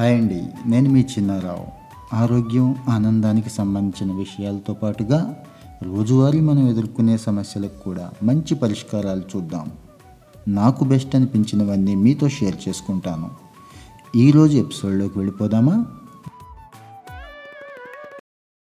Hi అండి నేను మీ చిన్నారావు. ఆరోగ్యం ఆనందానికి సంబంధించిన విషయాలతో పాటుగా రోజువారీ మనం ఎదుర్కొనే సమస్యలకు కూడా మంచి పరిష్కారాలు చూద్దాం. నాకు బెస్ట్ అనిపించినవన్నీ మీతో షేర్ చేసుకుంటాను. ఈరోజు ఎపిసోడ్లోకి వెళ్ళిపోదామా?